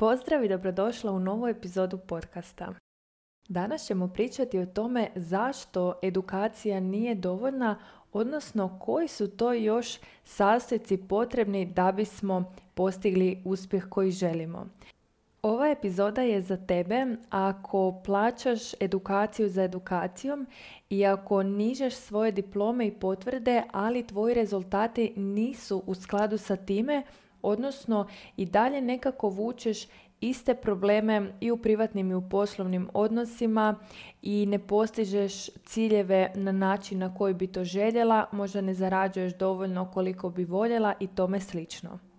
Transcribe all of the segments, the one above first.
Pozdrav i dobrodošla u novu epizodu podcasta. Danas ćemo pričati o tome zašto edukacija nije dovoljna, odnosno koji su to još sastojci potrebni da bismo postigli uspjeh koji želimo. Ova epizoda je za tebe ako plaćaš edukaciju za edukacijom i ako nižeš svoje diplome i potvrde, ali tvoji rezultati nisu u skladu sa time, odnosno i dalje nekako vučeš iste probleme i u privatnim i u poslovnim odnosima i ne postižeš ciljeve na način na koji bi to željela, možda ne zarađuješ dovoljno koliko bi voljela i tome slično.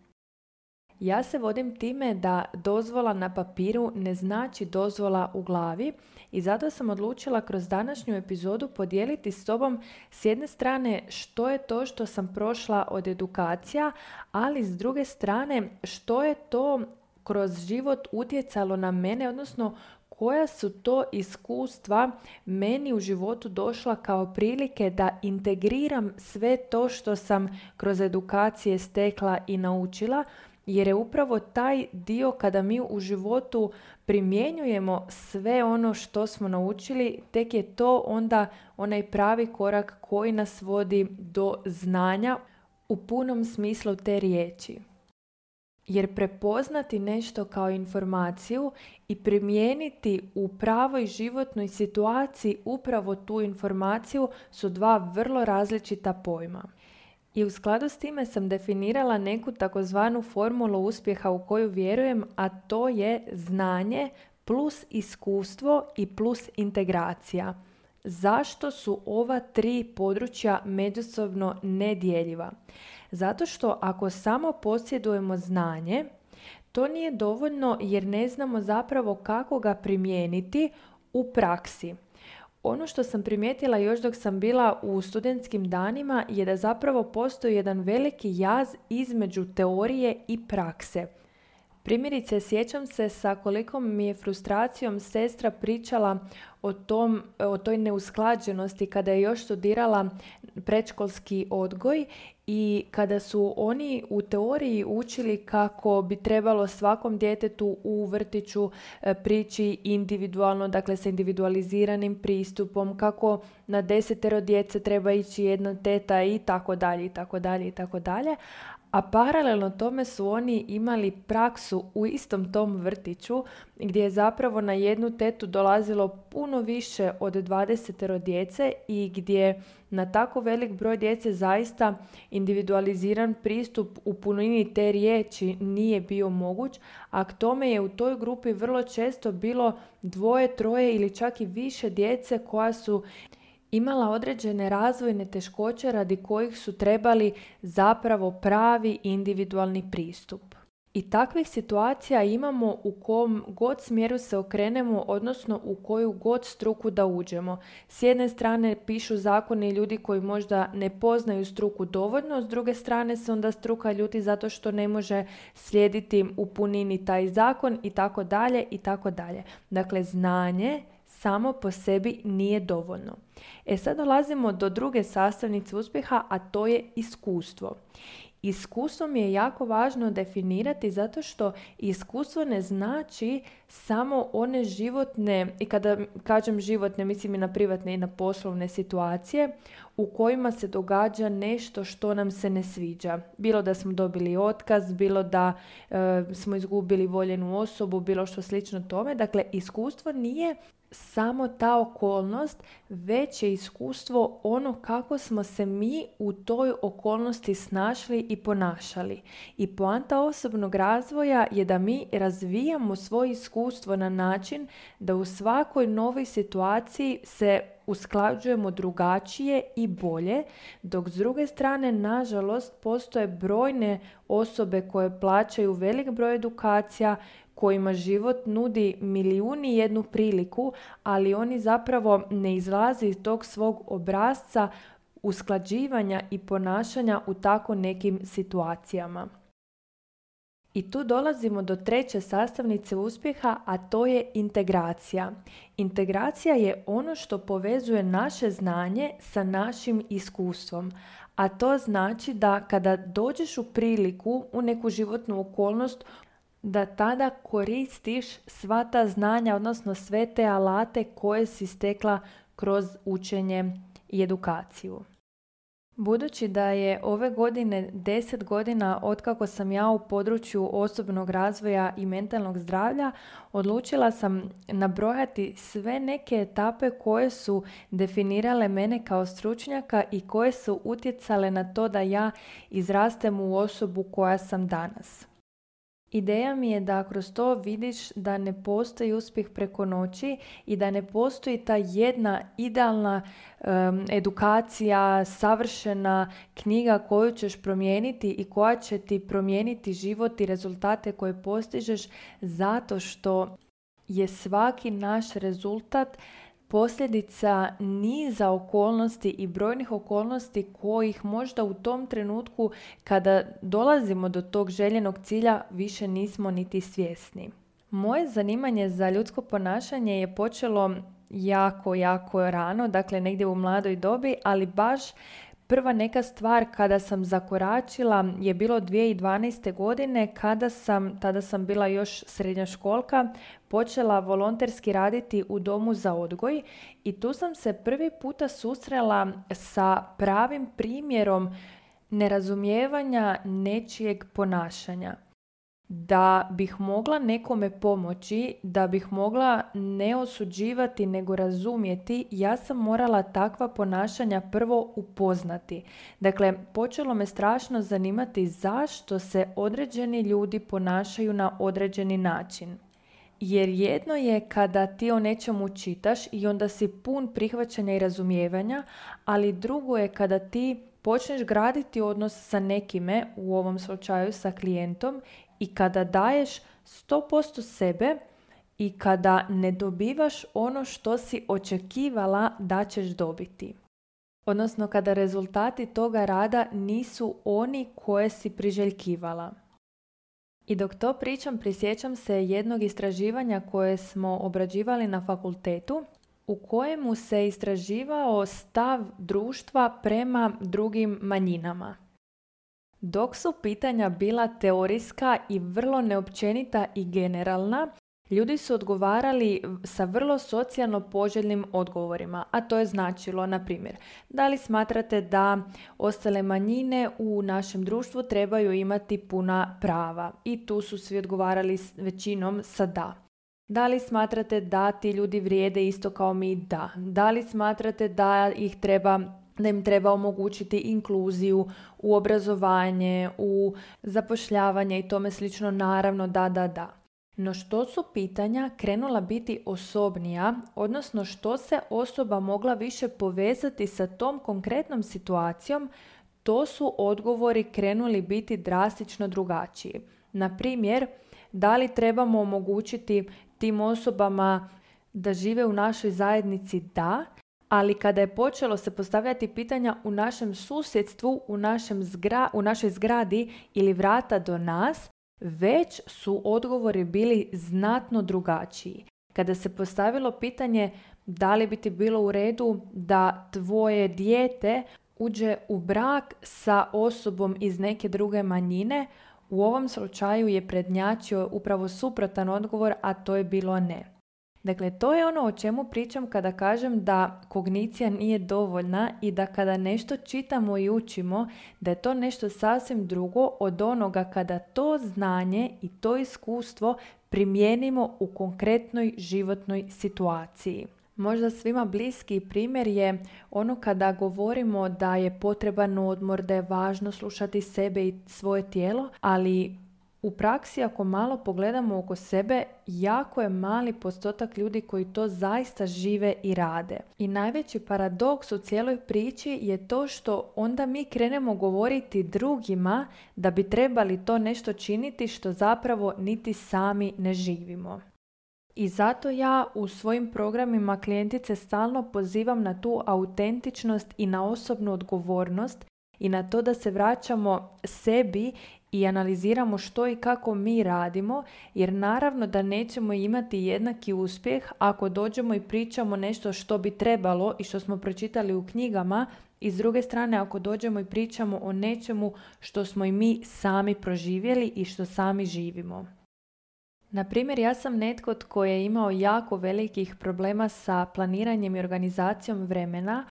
Ja se vodim time da dozvola na papiru ne znači dozvola u glavi i zato sam odlučila kroz današnju epizodu podijeliti s tobom s jedne strane što je to što sam prošla od edukacija, ali s druge strane što je to kroz život utjecalo na mene, odnosno koja su to iskustva meni u životu došla kao prilike da integriram sve to što sam kroz edukacije stekla i naučila, jer je upravo taj dio kada mi u životu primjenjujemo sve ono što smo naučili, tek je to onda onaj pravi korak koji nas vodi do znanja u punom smislu te riječi. Jer prepoznati nešto kao informaciju i primijeniti u pravoj životnoj situaciji upravo tu informaciju su dva vrlo različita pojma. I u skladu s time sam definirala neku takozvanu formulu uspjeha u koju vjerujem, a to je znanje plus iskustvo i plus integracija. Zašto su ova tri područja međusobno nedjeljiva? Zato što ako samo posjedujemo znanje, to nije dovoljno jer ne znamo zapravo kako ga primijeniti u praksi. Ono što sam primijetila još dok sam bila u studentskim danima je da zapravo postoji jedan veliki jaz između teorije i prakse. Primjerice, sjećam se sa kolikom mi je frustracijom sestra pričala o, tom, o toj neusklađenosti kada je još studirala predškolski odgoj i kada su oni u teoriji učili kako bi trebalo svakom djetetu u vrtiću e, prići individualno, dakle sa individualiziranim pristupom, kako na desetero djece treba ići jedna teta i tako dalje i tako dalje i tako dalje, a paralelno tome su oni imali praksu u istom tom vrtiću gdje je zapravo na jednu tetu dolazilo puno više od 20 djece i gdje na tako velik broj djece zaista individualiziran pristup u punini te riječi nije bio moguć, a k tome je u toj grupi vrlo često bilo dvoje, troje ili čak i više djece koja su imala određene razvojne teškoće radi kojih su trebali zapravo pravi individualni pristup. I takvih situacija imamo u kom god smjeru se okrenemo, odnosno u koju god struku da uđemo. S jedne strane pišu zakoni ljudi koji možda ne poznaju struku dovoljno, s druge strane se onda struka ljuti zato što ne može slijediti u punini taj zakon i tako dalje i tako dalje. Dakle, znanje samo po sebi nije dovoljno. E sad dolazimo do druge sastavnice uspjeha, a to je iskustvo. Iskustvo mi je jako važno definirati zato što iskustvo ne znači samo one životne, i kada kažem životne, mislim i na privatne i na poslovne situacije, u kojima se događa nešto što nam se ne sviđa. Bilo da smo dobili otkaz, bilo da e, smo izgubili voljenu osobu, bilo što slično tome. Dakle, iskustvo nije samo ta okolnost, već je iskustvo ono kako smo se mi u toj okolnosti snašli i ponašali. I poanta osobnog razvoja je da mi razvijamo svoje iskustvo na način da u svakoj novoj situaciji se usklađujemo drugačije i bolje, dok s druge strane, nažalost, postoje brojne osobe koje plaćaju velik broj edukacija, kojima život nudi milijuni jednu priliku, ali oni zapravo ne izlaze iz tog svog obrazca usklađivanja i ponašanja u tako nekim situacijama. I tu dolazimo do treće sastavnice uspjeha, a to je integracija. Integracija je ono što povezuje naše znanje sa našim iskustvom, a to znači da kada dođeš u priliku, u neku životnu okolnost da tada koristiš sva ta znanja, odnosno sve te alate koje si stekla kroz učenje i edukaciju. Budući da je ove godine 10 godina otkako sam ja u području osobnog razvoja i mentalnog zdravlja, odlučila sam nabrojati sve neke etape koje su definirale mene kao stručnjaka i koje su utjecale na to da ja izrastem u osobu koja sam danas. Ideja mi je da kroz to vidiš da ne postoji uspjeh preko noći i da ne postoji ta jedna idealna edukacija, savršena knjiga koju ćeš promijeniti i koja će ti promijeniti život i rezultate koje postižeš zato što je svaki naš rezultat posljedica niza okolnosti i brojnih okolnosti kojih možda u tom trenutku kada dolazimo do tog željenog cilja više nismo niti svjesni. Moje zanimanje za ljudsko ponašanje je počelo jako, jako rano, dakle negdje u mladoj dobi, ali baš Prva neka stvar kada sam zakoračila je bilo 2012. godine kada sam, tada sam bila još srednja školka, počela volonterski raditi u domu za odgoj i tu sam se prvi puta susrela sa pravim primjerom nerazumijevanja nečijeg ponašanja da bih mogla nekome pomoći, da bih mogla ne osuđivati nego razumjeti, ja sam morala takva ponašanja prvo upoznati. Dakle, počelo me strašno zanimati zašto se određeni ljudi ponašaju na određeni način. Jer jedno je kada ti o nečemu čitaš i onda si pun prihvaćanja i razumijevanja, ali drugo je kada ti počneš graditi odnos sa nekime, u ovom slučaju sa klijentom, i kada daješ 100% sebe i kada ne dobivaš ono što si očekivala da ćeš dobiti. Odnosno kada rezultati toga rada nisu oni koje si priželjkivala. I dok to pričam, prisjećam se jednog istraživanja koje smo obrađivali na fakultetu u kojemu se istraživao stav društva prema drugim manjinama. Dok su pitanja bila teorijska i vrlo neopćenita i generalna, ljudi su odgovarali sa vrlo socijalno poželjnim odgovorima, a to je značilo, na primjer, da li smatrate da ostale manjine u našem društvu trebaju imati puna prava? I tu su svi odgovarali većinom sa da. Da li smatrate da ti ljudi vrijede isto kao mi? Da. Da li smatrate da ih treba da im treba omogućiti inkluziju u obrazovanje, u zapošljavanje i tome slično, naravno da, da, da. No što su pitanja krenula biti osobnija, odnosno što se osoba mogla više povezati sa tom konkretnom situacijom, to su odgovori krenuli biti drastično drugačiji. Na primjer, da li trebamo omogućiti tim osobama da žive u našoj zajednici? Da ali kada je počelo se postavljati pitanja u našem susjedstvu, u, našem zgra, u našoj zgradi ili vrata do nas, već su odgovori bili znatno drugačiji. Kada se postavilo pitanje da li bi ti bilo u redu da tvoje dijete uđe u brak sa osobom iz neke druge manjine, u ovom slučaju je prednjačio upravo suprotan odgovor, a to je bilo ne. Dakle, to je ono o čemu pričam kada kažem da kognicija nije dovoljna i da kada nešto čitamo i učimo, da je to nešto sasvim drugo od onoga kada to znanje i to iskustvo primijenimo u konkretnoj životnoj situaciji. Možda svima bliski primjer je ono kada govorimo da je potreban odmor, da je važno slušati sebe i svoje tijelo, ali u praksi ako malo pogledamo oko sebe, jako je mali postotak ljudi koji to zaista žive i rade. I najveći paradoks u cijeloj priči je to što onda mi krenemo govoriti drugima da bi trebali to nešto činiti što zapravo niti sami ne živimo. I zato ja u svojim programima klijentice stalno pozivam na tu autentičnost i na osobnu odgovornost i na to da se vraćamo sebi i analiziramo što i kako mi radimo, jer naravno da nećemo imati jednaki uspjeh ako dođemo i pričamo nešto što bi trebalo i što smo pročitali u knjigama i s druge strane ako dođemo i pričamo o nečemu što smo i mi sami proživjeli i što sami živimo. Na primjer, ja sam netko tko je imao jako velikih problema sa planiranjem i organizacijom vremena,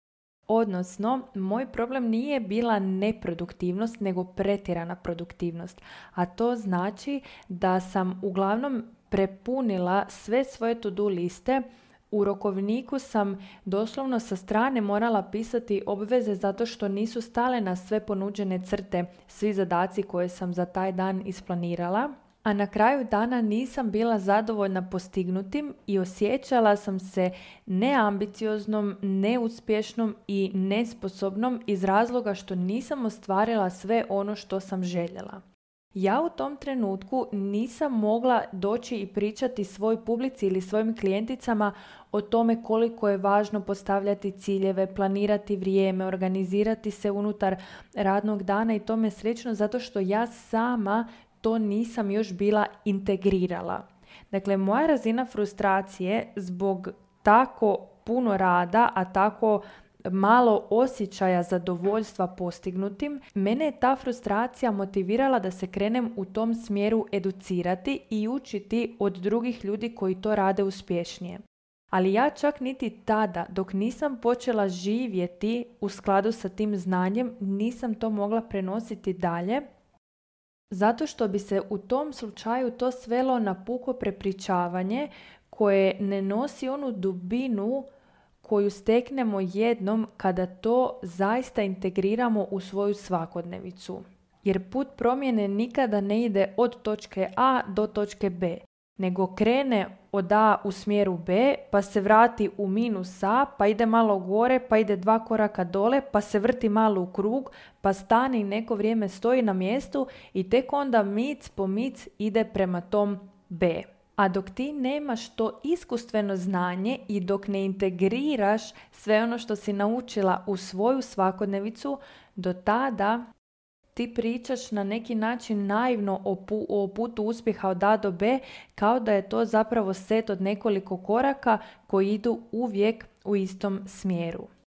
odnosno moj problem nije bila neproduktivnost, nego pretjerana produktivnost. A to znači da sam uglavnom prepunila sve svoje to-do liste u rokovniku sam doslovno sa strane morala pisati obveze zato što nisu stale na sve ponuđene crte svi zadaci koje sam za taj dan isplanirala. A na kraju dana nisam bila zadovoljna postignutim i osjećala sam se neambicioznom, neuspješnom i nesposobnom iz razloga što nisam ostvarila sve ono što sam željela. Ja u tom trenutku nisam mogla doći i pričati svoj publici ili svojim klijenticama o tome koliko je važno postavljati ciljeve, planirati vrijeme, organizirati se unutar radnog dana i tome srećno zato što ja sama to nisam još bila integrirala. Dakle, moja razina frustracije zbog tako puno rada, a tako malo osjećaja zadovoljstva postignutim, mene je ta frustracija motivirala da se krenem u tom smjeru educirati i učiti od drugih ljudi koji to rade uspješnije. Ali ja čak niti tada, dok nisam počela živjeti u skladu sa tim znanjem, nisam to mogla prenositi dalje, zato što bi se u tom slučaju to svelo na puko prepričavanje koje ne nosi onu dubinu koju steknemo jednom kada to zaista integriramo u svoju svakodnevicu. Jer put promjene nikada ne ide od točke A do točke B, nego krene od A u smjeru B, pa se vrati u minus A, pa ide malo gore, pa ide dva koraka dole, pa se vrti malo u krug, pa stane i neko vrijeme stoji na mjestu i tek onda mic po mic ide prema tom B. A dok ti nemaš to iskustveno znanje i dok ne integriraš sve ono što si naučila u svoju svakodnevicu, do tada ti pričaš na neki način naivno o, o putu uspjeha od A do B kao da je to zapravo set od nekoliko koraka koji idu uvijek u istom smjeru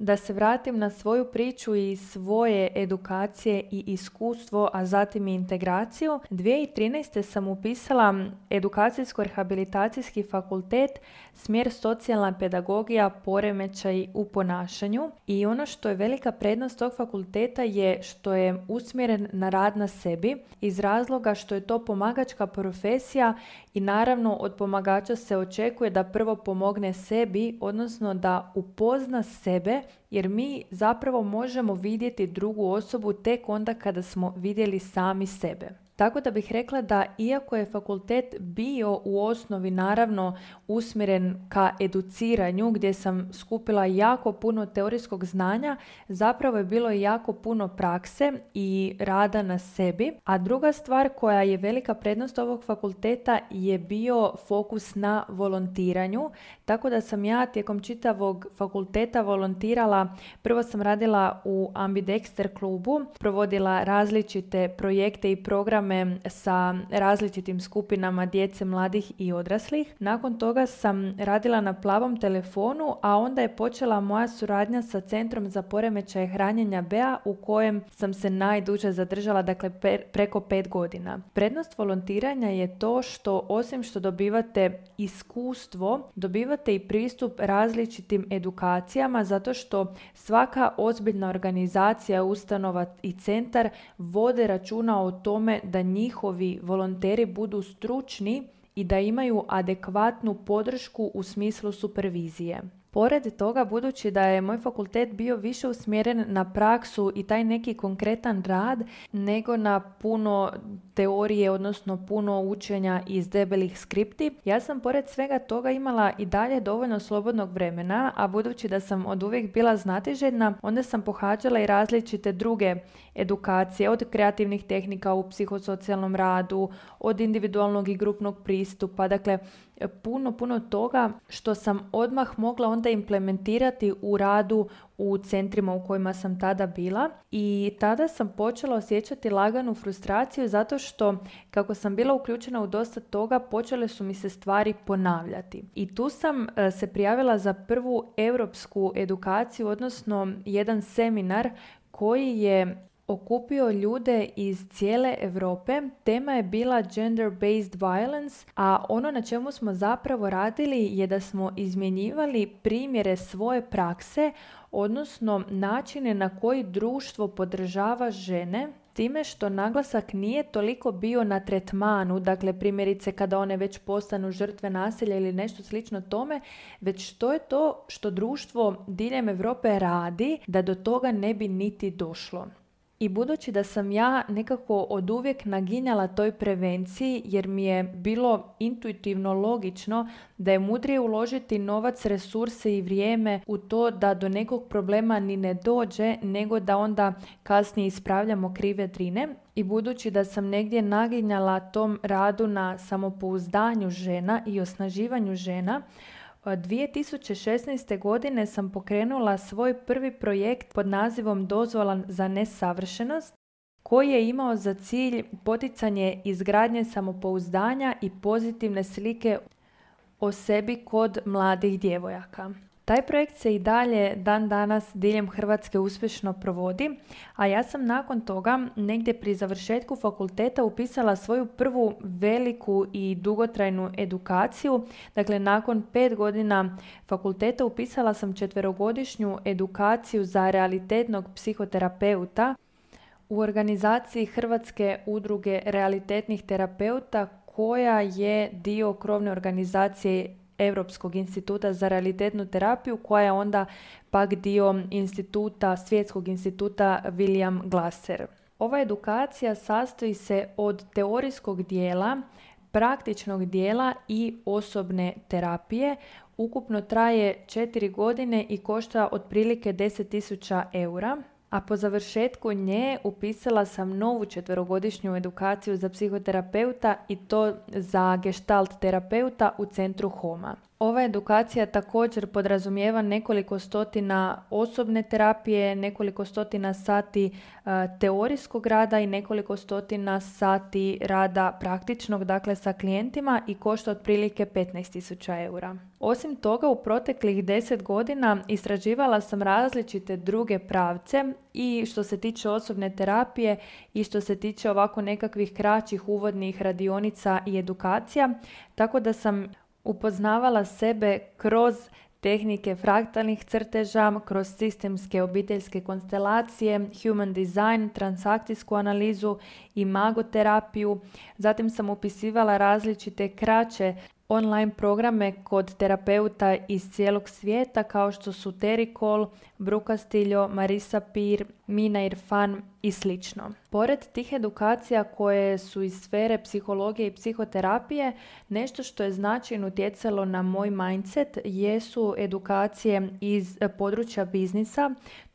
da se vratim na svoju priču i svoje edukacije i iskustvo, a zatim i integraciju. 2013. sam upisala edukacijsko-rehabilitacijski fakultet, smjer socijalna pedagogija, poremećaj u ponašanju. I ono što je velika prednost tog fakulteta je što je usmjeren na rad na sebi iz razloga što je to pomagačka profesija i naravno od pomagača se očekuje da prvo pomogne sebi, odnosno da upozna sebe jer mi zapravo možemo vidjeti drugu osobu tek onda kada smo vidjeli sami sebe. Tako da bih rekla da iako je fakultet bio u osnovi naravno usmjeren ka educiranju gdje sam skupila jako puno teorijskog znanja, zapravo je bilo jako puno prakse i rada na sebi. A druga stvar koja je velika prednost ovog fakulteta je bio fokus na volontiranju, tako da sam ja tijekom čitavog fakulteta volontirala, prvo sam radila u Ambidexter klubu, provodila različite projekte i programe sa različitim skupinama djece, mladih i odraslih. Nakon toga sam radila na plavom telefonu, a onda je počela moja suradnja sa Centrom za poremećaje hranjenja BEA u kojem sam se najduže zadržala, dakle preko pet godina. Prednost volontiranja je to što osim što dobivate iskustvo, dobivate i pristup različitim edukacijama zato što svaka ozbiljna organizacija, ustanova i centar vode računa o tome da njihovi volonteri budu stručni i da imaju adekvatnu podršku u smislu supervizije. Pored toga, budući da je moj fakultet bio više usmjeren na praksu i taj neki konkretan rad, nego na puno teorije, odnosno puno učenja iz debelih skripti, ja sam pored svega toga imala i dalje dovoljno slobodnog vremena, a budući da sam od uvijek bila znatiželjna, onda sam pohađala i različite druge edukacije, od kreativnih tehnika u psihosocijalnom radu, od individualnog i grupnog pristupa, dakle puno, puno toga što sam odmah mogla onda implementirati u radu u centrima u kojima sam tada bila i tada sam počela osjećati laganu frustraciju zato što kako sam bila uključena u dosta toga počele su mi se stvari ponavljati. I tu sam e, se prijavila za prvu europsku edukaciju, odnosno jedan seminar koji je okupio ljude iz cijele Europe. Tema je bila gender-based violence, a ono na čemu smo zapravo radili je da smo izmjenjivali primjere svoje prakse, odnosno načine na koji društvo podržava žene time što naglasak nije toliko bio na tretmanu, dakle primjerice kada one već postanu žrtve nasilja ili nešto slično tome, već to je to što društvo diljem Europe radi da do toga ne bi niti došlo. I budući da sam ja nekako od uvijek naginjala toj prevenciji jer mi je bilo intuitivno logično da je mudrije uložiti novac, resurse i vrijeme u to da do nekog problema ni ne dođe nego da onda kasnije ispravljamo krive drine. I budući da sam negdje naginjala tom radu na samopouzdanju žena i osnaživanju žena, 2016. godine sam pokrenula svoj prvi projekt pod nazivom Dozvola za nesavršenost koji je imao za cilj poticanje izgradnje samopouzdanja i pozitivne slike o sebi kod mladih djevojaka. Taj projekt se i dalje dan danas diljem Hrvatske uspješno provodi, a ja sam nakon toga negdje pri završetku fakulteta upisala svoju prvu veliku i dugotrajnu edukaciju. Dakle, nakon pet godina fakulteta upisala sam četverogodišnju edukaciju za realitetnog psihoterapeuta u organizaciji Hrvatske udruge realitetnih terapeuta koja je dio krovne organizacije Europskog instituta za realitetnu terapiju koja je onda pak dio instituta, svjetskog instituta William Glasser. Ova edukacija sastoji se od teorijskog dijela, praktičnog dijela i osobne terapije. Ukupno traje 4 godine i košta otprilike 10.000 eura a po završetku nje upisala sam novu četverogodišnju edukaciju za psihoterapeuta i to za gestalt terapeuta u centru Homa. Ova edukacija također podrazumijeva nekoliko stotina osobne terapije, nekoliko stotina sati e, teorijskog rada i nekoliko stotina sati rada praktičnog, dakle sa klijentima i košta otprilike 15.000 eura. Osim toga, u proteklih 10 godina istraživala sam različite druge pravce i što se tiče osobne terapije i što se tiče ovako nekakvih kraćih uvodnih radionica i edukacija, tako da sam upoznavala sebe kroz tehnike fraktalnih crteža, kroz sistemske obiteljske konstelacije, human design, transakcijsku analizu i magoterapiju. Zatim sam upisivala različite kraće online programe kod terapeuta iz cijelog svijeta kao što su Terikol, Brukastiljo, Marisa Pir, Mina Irfan i slično. Pored tih edukacija koje su iz sfere psihologije i psihoterapije, nešto što je značajno utjecalo na moj mindset jesu edukacije iz područja biznisa.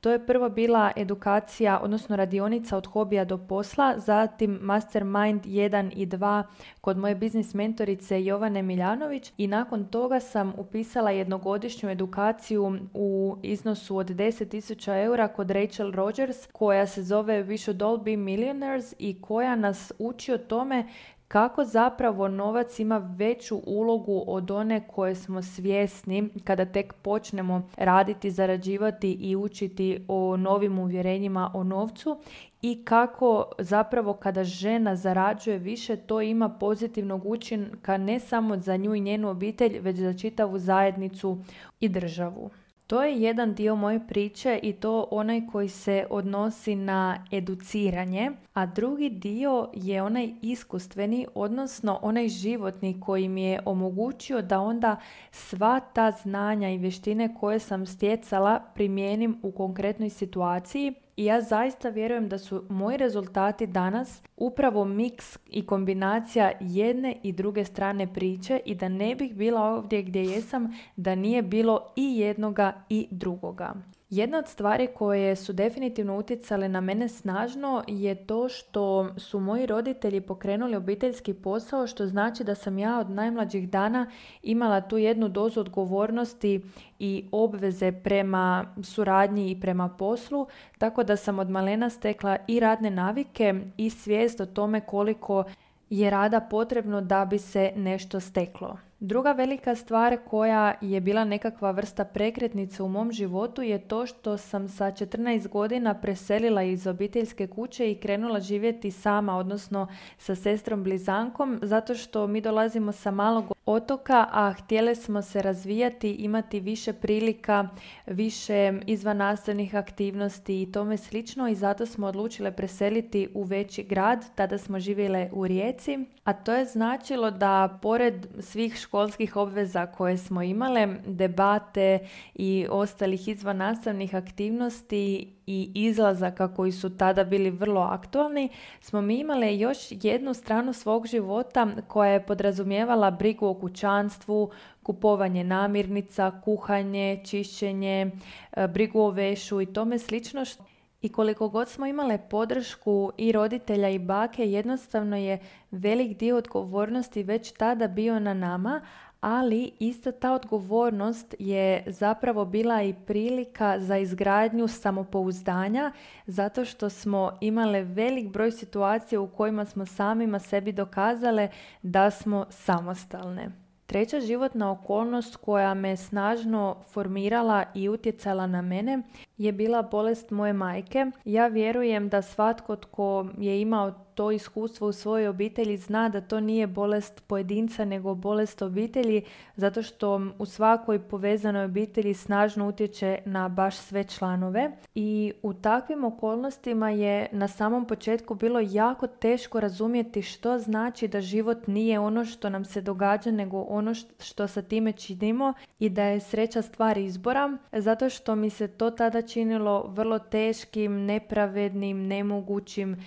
To je prvo bila edukacija, odnosno radionica od hobija do posla, zatim Mastermind 1 i 2 kod moje biznis mentorice Jovane Miljanović i nakon toga sam upisala jednogodišnju edukaciju u iznosu od 10.000 eura kod Rachel Rogers koja se zove We Should All Be Millionaires i koja nas uči o tome kako zapravo novac ima veću ulogu od one koje smo svjesni kada tek počnemo raditi, zarađivati i učiti o novim uvjerenjima o novcu i kako zapravo kada žena zarađuje više to ima pozitivnog učinka ne samo za nju i njenu obitelj već za čitavu zajednicu i državu. To je jedan dio moje priče i to onaj koji se odnosi na educiranje, a drugi dio je onaj iskustveni, odnosno onaj životni koji mi je omogućio da onda sva ta znanja i vještine koje sam stjecala primijenim u konkretnoj situaciji i ja zaista vjerujem da su moji rezultati danas upravo miks i kombinacija jedne i druge strane priče i da ne bih bila ovdje gdje jesam da nije bilo i jednoga i drugoga. Jedna od stvari koje su definitivno utjecale na mene snažno je to što su moji roditelji pokrenuli obiteljski posao, što znači da sam ja od najmlađih dana imala tu jednu dozu odgovornosti i obveze prema suradnji i prema poslu, tako da sam od malena stekla i radne navike i svijest o tome koliko je rada potrebno da bi se nešto steklo. Druga velika stvar koja je bila nekakva vrsta prekretnice u mom životu je to što sam sa 14 godina preselila iz obiteljske kuće i krenula živjeti sama, odnosno sa sestrom blizankom, zato što mi dolazimo sa malog otoka, a htjeli smo se razvijati, imati više prilika, više izvannastavnih aktivnosti i tome slično i zato smo odlučile preseliti u veći grad, tada smo živjele u Rijeci, a to je značilo da pored svih školskih obveza koje smo imale, debate i ostalih izvannastavnih aktivnosti i izlazaka koji su tada bili vrlo aktualni, smo mi imale još jednu stranu svog života koja je podrazumijevala brigu o kućanstvu, kupovanje namirnica, kuhanje, čišćenje, e, brigu o vešu i tome slično. I koliko god smo imale podršku i roditelja i bake, jednostavno je velik dio odgovornosti već tada bio na nama, ali ista ta odgovornost je zapravo bila i prilika za izgradnju samopouzdanja zato što smo imale velik broj situacija u kojima smo samima sebi dokazale da smo samostalne. Treća životna okolnost koja me snažno formirala i utjecala na mene je bila bolest moje majke. Ja vjerujem da svatko tko je imao to iskustvo u svojoj obitelji zna da to nije bolest pojedinca nego bolest obitelji zato što u svakoj povezanoj obitelji snažno utječe na baš sve članove. I u takvim okolnostima je na samom početku bilo jako teško razumjeti što znači da život nije ono što nam se događa nego ono što sa time činimo i da je sreća stvar izbora. Zato što mi se to tada činilo vrlo teškim, nepravednim, nemogućim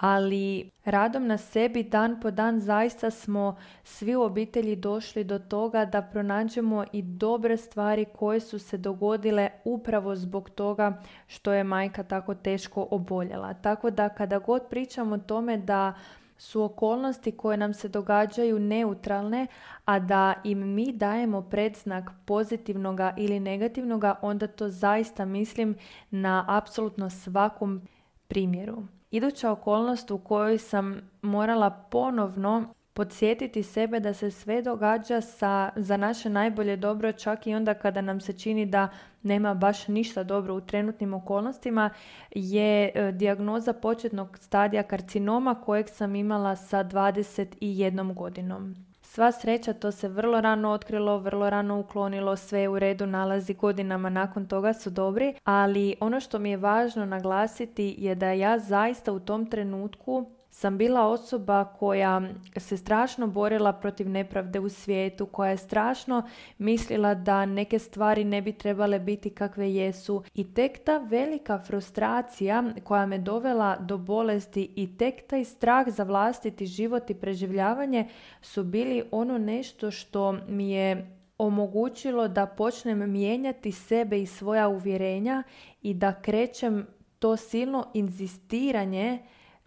ali radom na sebi dan po dan zaista smo svi u obitelji došli do toga da pronađemo i dobre stvari koje su se dogodile upravo zbog toga što je majka tako teško oboljela. Tako da kada god pričamo o tome da su okolnosti koje nam se događaju neutralne, a da im mi dajemo predznak pozitivnoga ili negativnoga, onda to zaista mislim na apsolutno svakom primjeru. Iduća okolnost u kojoj sam morala ponovno podsjetiti sebe da se sve događa sa, za naše najbolje dobro čak i onda kada nam se čini da nema baš ništa dobro u trenutnim okolnostima je e, dijagnoza početnog stadija karcinoma kojeg sam imala sa 21 godinom. Sva sreća to se vrlo rano otkrilo, vrlo rano uklonilo, sve u redu, nalazi godinama nakon toga su dobri, ali ono što mi je važno naglasiti je da ja zaista u tom trenutku sam bila osoba koja se strašno borila protiv nepravde u svijetu, koja je strašno mislila da neke stvari ne bi trebale biti kakve jesu. I tek ta velika frustracija koja me dovela do bolesti i tek taj strah za vlastiti život i preživljavanje su bili ono nešto što mi je omogućilo da počnem mijenjati sebe i svoja uvjerenja i da krećem to silno inzistiranje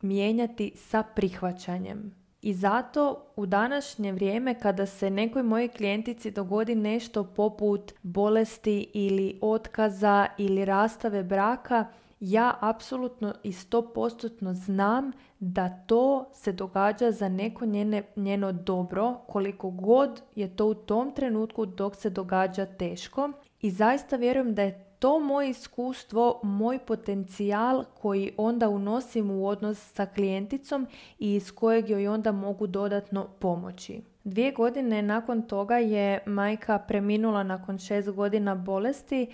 mijenjati sa prihvaćanjem. I zato u današnje vrijeme kada se nekoj mojoj klijentici dogodi nešto poput bolesti ili otkaza ili rastave braka, ja apsolutno i postotno znam da to se događa za neko njene, njeno dobro, koliko god je to u tom trenutku dok se događa teško. I zaista vjerujem da je to moje iskustvo, moj potencijal koji onda unosim u odnos sa klijenticom i iz kojeg joj onda mogu dodatno pomoći. Dvije godine nakon toga je majka preminula nakon šest godina bolesti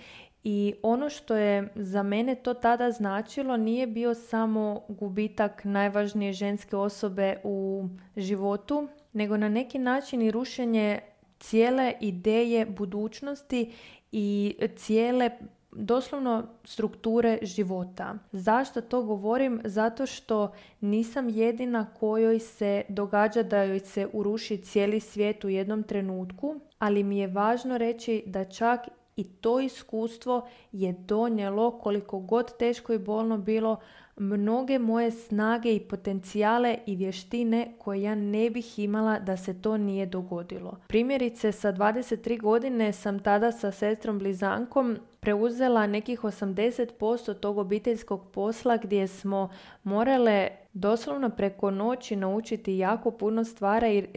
i ono što je za mene to tada značilo nije bio samo gubitak najvažnije ženske osobe u životu, nego na neki način i rušenje cijele ideje budućnosti i cijele doslovno strukture života. Zašto to govorim? Zato što nisam jedina kojoj se događa da joj se uruši cijeli svijet u jednom trenutku, ali mi je važno reći da čak i to iskustvo je donijelo koliko god teško i bolno bilo mnoge moje snage i potencijale i vještine koje ja ne bih imala da se to nije dogodilo. Primjerice sa 23 godine sam tada sa sestrom blizankom preuzela nekih 80% tog obiteljskog posla gdje smo morale doslovno preko noći naučiti jako puno stvari,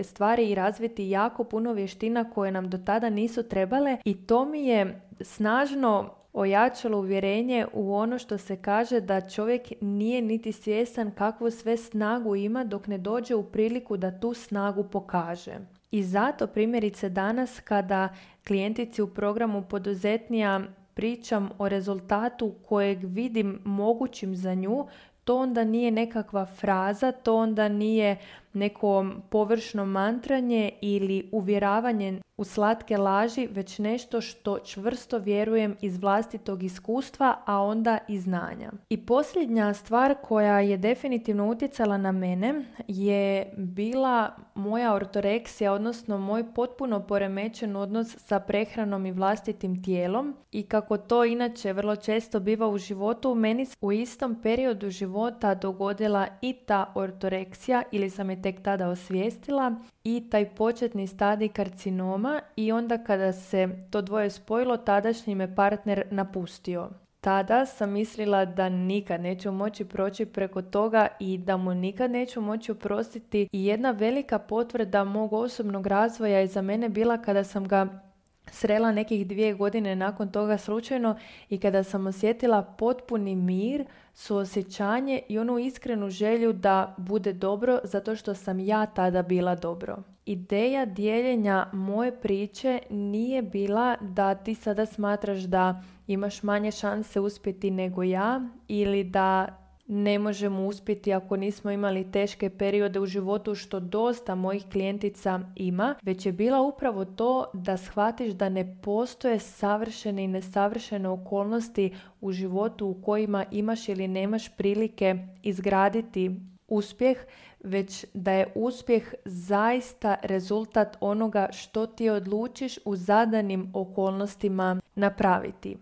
i razviti jako puno vještina koje nam do tada nisu trebale i to mi je snažno ojačalo uvjerenje u ono što se kaže da čovjek nije niti svjestan kakvu sve snagu ima dok ne dođe u priliku da tu snagu pokaže. I zato primjerice danas kada klijentici u programu poduzetnija pričam o rezultatu kojeg vidim mogućim za nju, to onda nije nekakva fraza, to onda nije neko površno mantranje ili uvjeravanje u slatke laži, već nešto što čvrsto vjerujem iz vlastitog iskustva, a onda i znanja. I posljednja stvar koja je definitivno utjecala na mene je bila moja ortoreksija, odnosno moj potpuno poremećen odnos sa prehranom i vlastitim tijelom i kako to inače vrlo često biva u životu, meni u istom periodu života dogodila i ta ortoreksija ili sam tek tada osvijestila i taj početni stadij karcinoma i onda kada se to dvoje spojilo, tadašnji me partner napustio. Tada sam mislila da nikad neću moći proći preko toga i da mu nikad neću moći oprostiti i jedna velika potvrda mog osobnog razvoja je za mene bila kada sam ga srela nekih dvije godine nakon toga slučajno i kada sam osjetila potpuni mir, suosjećanje i onu iskrenu želju da bude dobro zato što sam ja tada bila dobro. Ideja dijeljenja moje priče nije bila da ti sada smatraš da imaš manje šanse uspjeti nego ja ili da ne možemo uspjeti ako nismo imali teške periode u životu što dosta mojih klijentica ima, već je bila upravo to da shvatiš da ne postoje savršene i nesavršene okolnosti u životu u kojima imaš ili nemaš prilike izgraditi uspjeh, već da je uspjeh zaista rezultat onoga što ti odlučiš u zadanim okolnostima napraviti.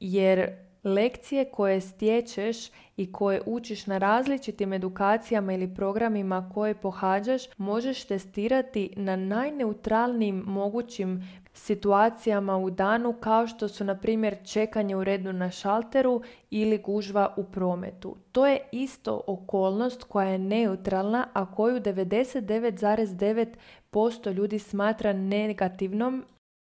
Jer lekcije koje stječeš i koje učiš na različitim edukacijama ili programima koje pohađaš možeš testirati na najneutralnijim mogućim situacijama u danu kao što su na primjer čekanje u redu na šalteru ili gužva u prometu. To je isto okolnost koja je neutralna, a koju 99,9% ljudi smatra negativnom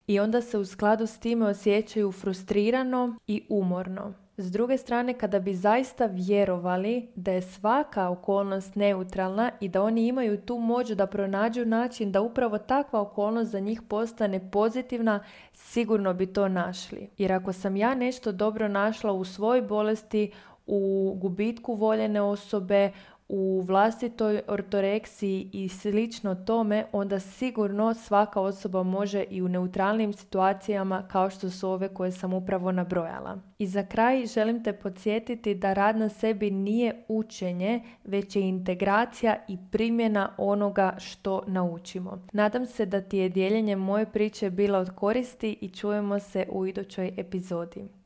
i onda se u skladu s time osjećaju frustrirano i umorno. S druge strane, kada bi zaista vjerovali da je svaka okolnost neutralna i da oni imaju tu moć da pronađu način da upravo takva okolnost za njih postane pozitivna, sigurno bi to našli. Jer ako sam ja nešto dobro našla u svojoj bolesti, u gubitku voljene osobe, u vlastitoj ortoreksiji i slično tome, onda sigurno svaka osoba može i u neutralnim situacijama kao što su ove koje sam upravo nabrojala. I za kraj želim te podsjetiti da rad na sebi nije učenje, već je integracija i primjena onoga što naučimo. Nadam se da ti je dijeljenje moje priče bila od koristi i čujemo se u idućoj epizodi.